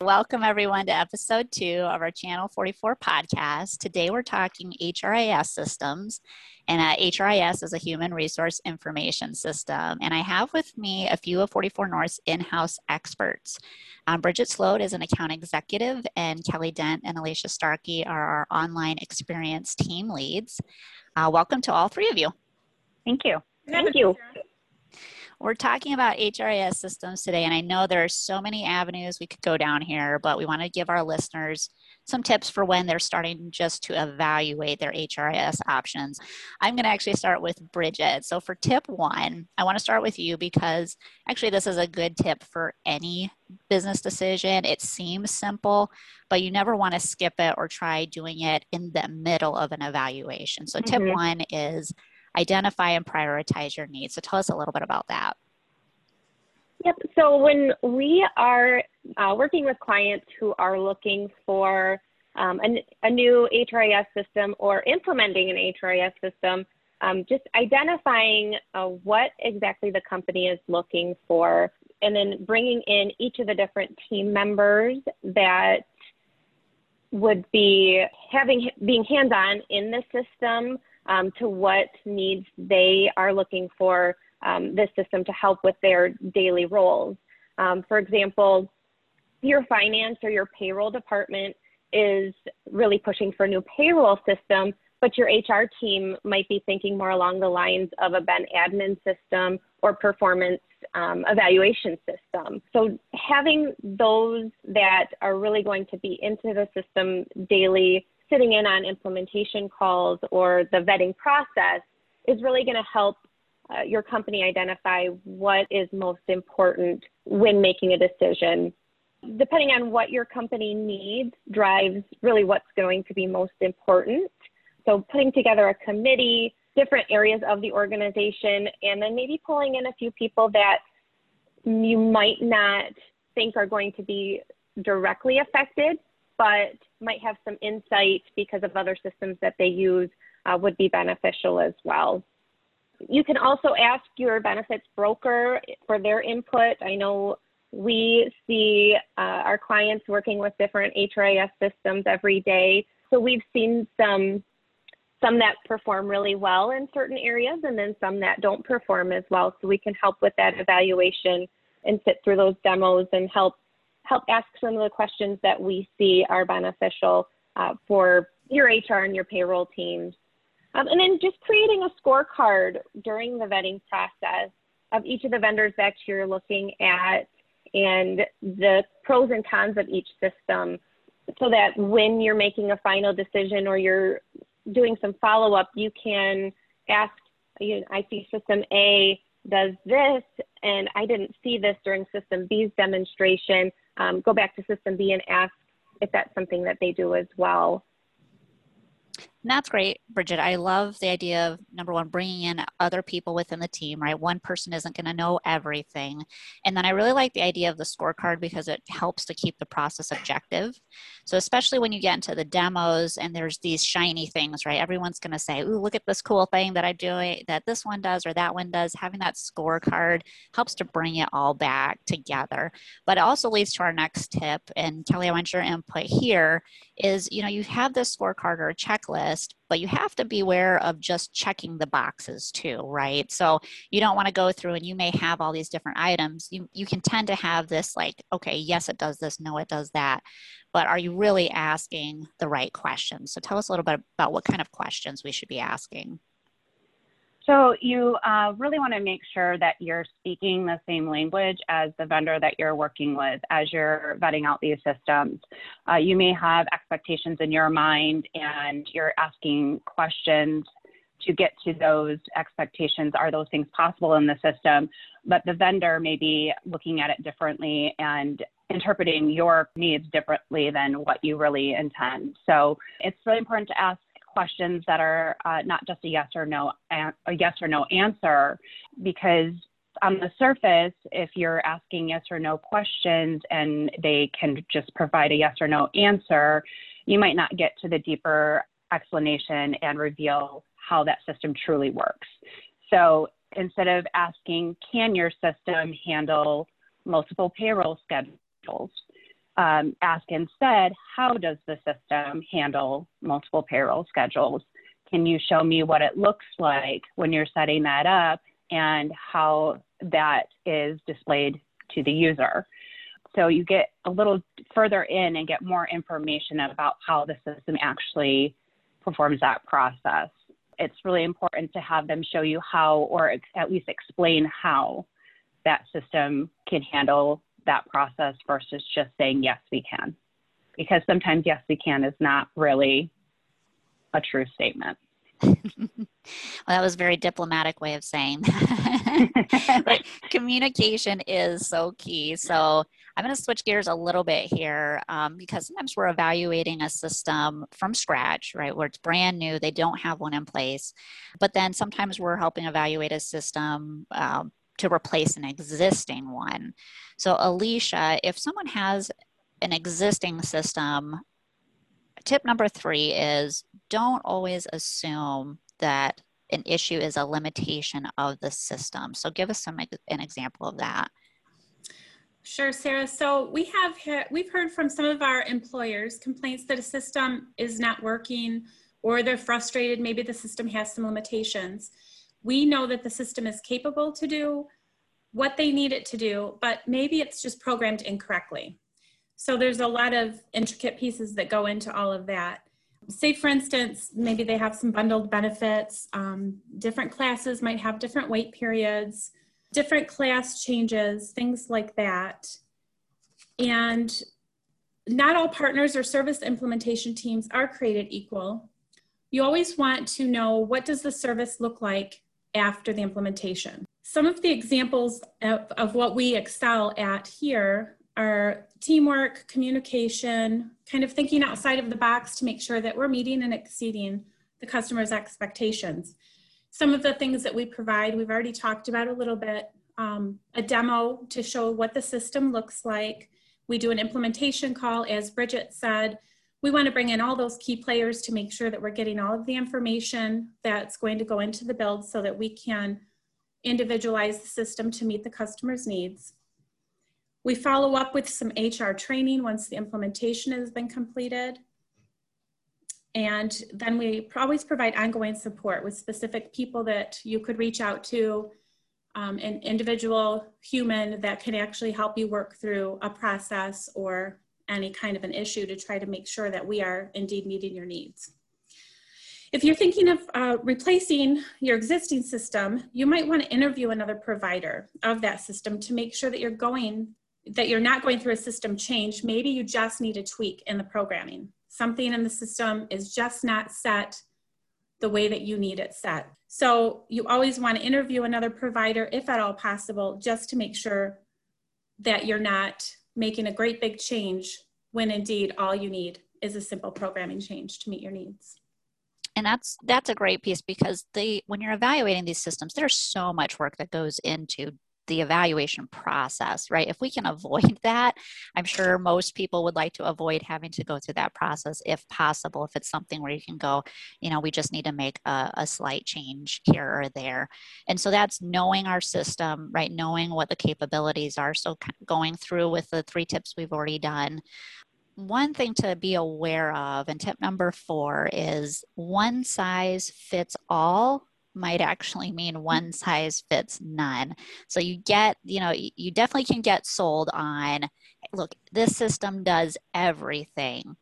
Welcome, everyone, to episode two of our Channel 44 podcast. Today, we're talking HRIS systems, and uh, HRIS is a human resource information system. And I have with me a few of 44 North's in house experts. Um, Bridget Sloat is an account executive, and Kelly Dent and Alicia Starkey are our online experience team leads. Uh, welcome to all three of you. Thank you. Thank you. We're talking about HRIS systems today, and I know there are so many avenues we could go down here, but we want to give our listeners some tips for when they're starting just to evaluate their HRIS options. I'm going to actually start with Bridget. So, for tip one, I want to start with you because actually, this is a good tip for any business decision. It seems simple, but you never want to skip it or try doing it in the middle of an evaluation. So, mm-hmm. tip one is identify and prioritize your needs. So tell us a little bit about that. Yep. So when we are uh, working with clients who are looking for um, a, a, new HRIS system or implementing an HRIS system, um, just identifying uh, what exactly the company is looking for, and then bringing in each of the different team members that would be having being hands-on in the system um, to what needs they are looking for um, this system to help with their daily roles. Um, for example, your finance or your payroll department is really pushing for a new payroll system, but your HR team might be thinking more along the lines of a Ben admin system or performance um, evaluation system. So having those that are really going to be into the system daily sitting in on implementation calls or the vetting process is really going to help uh, your company identify what is most important when making a decision. Depending on what your company needs, drives really what's going to be most important. So, putting together a committee, different areas of the organization, and then maybe pulling in a few people that you might not think are going to be directly affected, but might have some insight because of other systems that they use uh, would be beneficial as well. You can also ask your benefits broker for their input. I know we see uh, our clients working with different HRIS systems every day. So we've seen some some that perform really well in certain areas and then some that don't perform as well. So we can help with that evaluation and sit through those demos and help help ask some of the questions that we see are beneficial uh, for your HR and your payroll teams. Um, and then just creating a scorecard during the vetting process of each of the vendors that you're looking at and the pros and cons of each system so that when you're making a final decision or you're doing some follow up, you can ask, you know, I see system A does this, and I didn't see this during system B's demonstration um, go back to system B and ask if that's something that they do as well. And that's great, Bridget. I love the idea of number one, bringing in other people within the team, right? One person isn't going to know everything. And then I really like the idea of the scorecard because it helps to keep the process objective. So, especially when you get into the demos and there's these shiny things, right? Everyone's going to say, Ooh, look at this cool thing that I'm doing, that this one does or that one does. Having that scorecard helps to bring it all back together. But it also leads to our next tip. And Kelly, I want your input here is, you know, you have this scorecard or a checklist list, but you have to be aware of just checking the boxes too, right? So you don't want to go through and you may have all these different items. You, you can tend to have this like, okay, yes, it does this, no, it does that. But are you really asking the right questions? So tell us a little bit about what kind of questions we should be asking. So you uh, really want to make sure that you're speaking the same language as the vendor that you're working with as you're vetting out these systems. Uh, you may have expectations in your mind and you're asking questions to get to those expectations. Are those things possible in the system? But the vendor may be looking at it differently and interpreting your needs differently than what you really intend. So it's really important to ask questions that are uh, not just a yes or no a yes or no answer because on the surface if you're asking yes or no questions and they can just provide a yes or no answer you might not get to the deeper explanation and reveal how that system truly works. So instead of asking can your system handle multiple payroll schedules um, ask instead, how does the system handle multiple payroll schedules? Can you show me what it looks like when you're setting that up and how that is displayed to the user? So you get a little further in and get more information about how the system actually performs that process. It's really important to have them show you how, or at least explain how that system can handle that process versus just saying, yes, we can. Because sometimes, yes, we can is not really a true statement. well, that was a very diplomatic way of saying but communication is so key. So I'm going to switch gears a little bit here um, because sometimes we're evaluating a system from scratch, right, where it's brand new, they don't have one in place. But then sometimes we're helping evaluate a system um, to replace an existing one. So, Alicia, if someone has an existing system, tip number three is don't always assume that an issue is a limitation of the system. So, give us some an example of that. Sure, Sarah. So we have we've heard from some of our employers complaints that a system is not working or they're frustrated. Maybe the system has some limitations. We know that the system is capable to do what they need it to do, but maybe it's just programmed incorrectly. So there's a lot of intricate pieces that go into all of that. Say, for instance, maybe they have some bundled benefits. Um, different classes might have different wait periods different class changes, things like that. And not all partners or service implementation teams are created equal. You always want to know what does the service look like after the implementation. Some of the examples of, of what we excel at here are teamwork, communication, kind of thinking outside of the box to make sure that we're meeting and exceeding the customer's expectations. Some of the things that we provide, we've already talked about a little bit, um, a demo to show what the system looks like. We do an implementation call, as Bridget said. We want to bring in all those key players to make sure that we're getting all of the information that's going to go into the build so that we can individualize the system to meet the customer's needs. We follow up with some HR training once the implementation has been completed. And then we always provide ongoing support with specific people that you could reach out to, um, an individual human that can actually help you work through a process or any kind of an issue to try to make sure that we are indeed meeting your needs. If you're thinking of uh, replacing your existing system, you might want to interview another provider of that system to make sure that you're going, that you're not going through a system change. Maybe you just need a tweak in the programming something in the system is just not set the way that you need it set. So you always want to interview another provider if at all possible, just to make sure that you're not making a great big change when indeed all you need is a simple programming change to meet your needs. And that's that's a great piece because they when you're evaluating these systems there's so much work that goes into the evaluation process, right? If we can avoid that, I'm sure most people would like to avoid having to go through that process if possible, if it's something where you can go, you know, we just need to make a, a slight change here or there. And so that's knowing our system, right? Knowing what the capabilities are. So going through with the three tips we've already done, one thing to be aware of, and tip number four is one size fits all might actually mean mm. one size fits none. So you get, you know, you definitely can get sold on, look, this system does everything.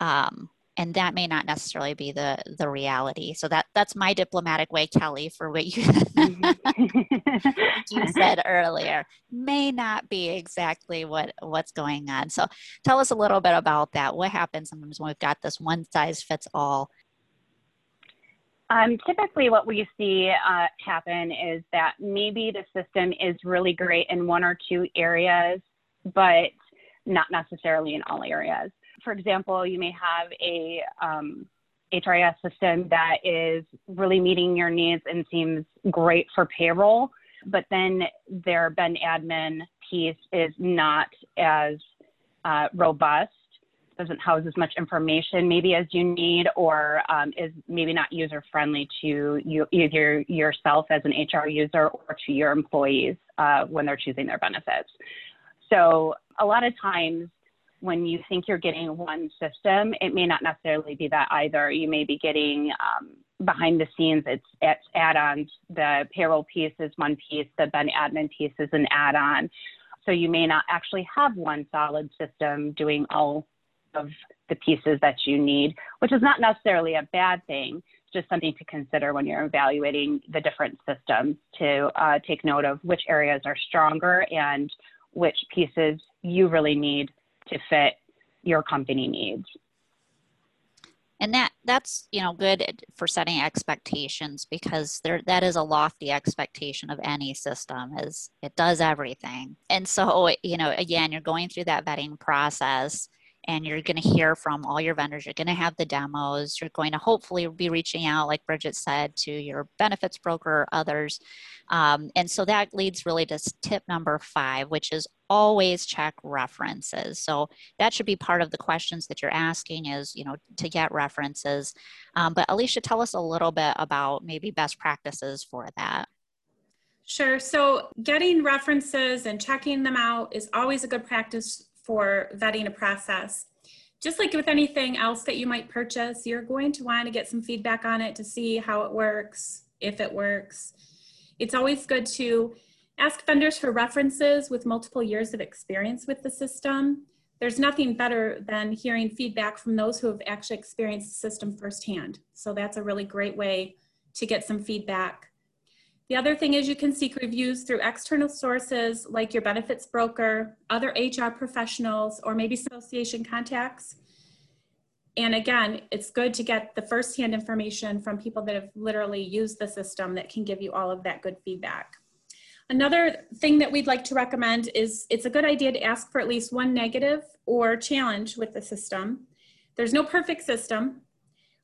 Um, and that may not necessarily be the the reality. So that that's my diplomatic way, Kelly, for what you mm-hmm. you said earlier. May not be exactly what what's going on. So tell us a little bit about that. What happens sometimes when we've got this one size fits all um, typically, what we see uh, happen is that maybe the system is really great in one or two areas, but not necessarily in all areas. For example, you may have a um, HRIS system that is really meeting your needs and seems great for payroll, but then their Ben admin piece is not as uh, robust doesn't house as much information maybe as you need or um, is maybe not user friendly to you, either yourself as an HR user or to your employees uh, when they're choosing their benefits. So a lot of times when you think you're getting one system, it may not necessarily be that either. You may be getting um, behind the scenes, it's, it's add-ons. The payroll piece is one piece, the Ben admin piece is an add-on. So you may not actually have one solid system doing all of the pieces that you need, which is not necessarily a bad thing. Just something to consider when you're evaluating the different systems to uh, take note of which areas are stronger and which pieces you really need to fit your company needs and that that's you know good for setting expectations because there that is a lofty expectation of any system is it does everything and so you know again you're going through that vetting process and you're going to hear from all your vendors. You're going to have the demos. You're going to hopefully be reaching out, like Bridget said, to your benefits broker or others. Um, and so that leads really to tip number five, which is always check references. So that should be part of the questions that you're asking is, you know, to get references. Um, but Alicia, tell us a little bit about maybe best practices for that. Sure. So getting references and checking them out is always a good practice for vetting a process. Just like with anything else that you might purchase, you're going to want to get some feedback on it to see how it works, if it works. It's always good to ask vendors for references with multiple years of experience with the system. There's nothing better than hearing feedback from those who have actually experienced the system firsthand. So that's a really great way to get some feedback the other thing is you can seek reviews through external sources like your benefits broker, other HR professionals, or maybe association contacts. And again, it's good to get the firsthand information from people that have literally used the system that can give you all of that good feedback. Another thing that we'd like to recommend is it's a good idea to ask for at least one negative or challenge with the system. There's no perfect system,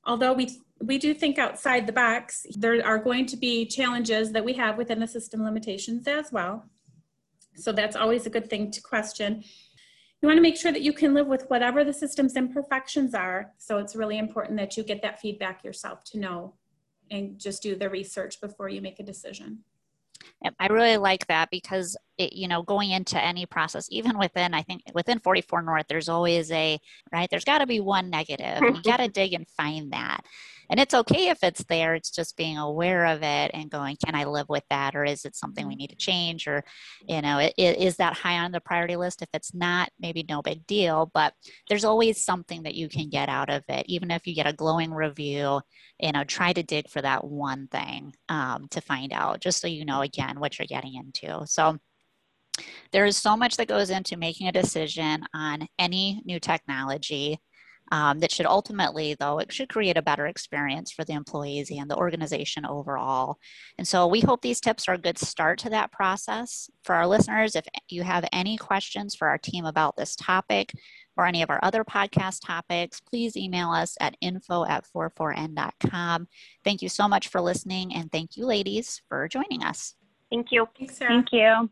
although we we do think outside the box. There are going to be challenges that we have within the system limitations as well. So that's always a good thing to question. You want to make sure that you can live with whatever the system's imperfections are. So it's really important that you get that feedback yourself to know and just do the research before you make a decision. I really like that because it, you know, going into any process, even within, I think within 44 North, there's always a, right, there's got to be one negative. you got to dig and find that. And it's okay if it's there. It's just being aware of it and going, can I live with that? Or is it something we need to change? Or, you know, it, it, is that high on the priority list? If it's not, maybe no big deal, but there's always something that you can get out of it. Even if you get a glowing review, you know, try to dig for that one thing um, to find out, just so you know, again, what you're getting into. So, there is so much that goes into making a decision on any new technology um, that should ultimately, though, it should create a better experience for the employees and the organization overall. And so we hope these tips are a good start to that process. For our listeners, if you have any questions for our team about this topic, or any of our other podcast topics, please email us at info at 44n.com. Thank you so much for listening, and thank you, ladies, for joining us. Thank you. Thanks, Sarah. Thank you.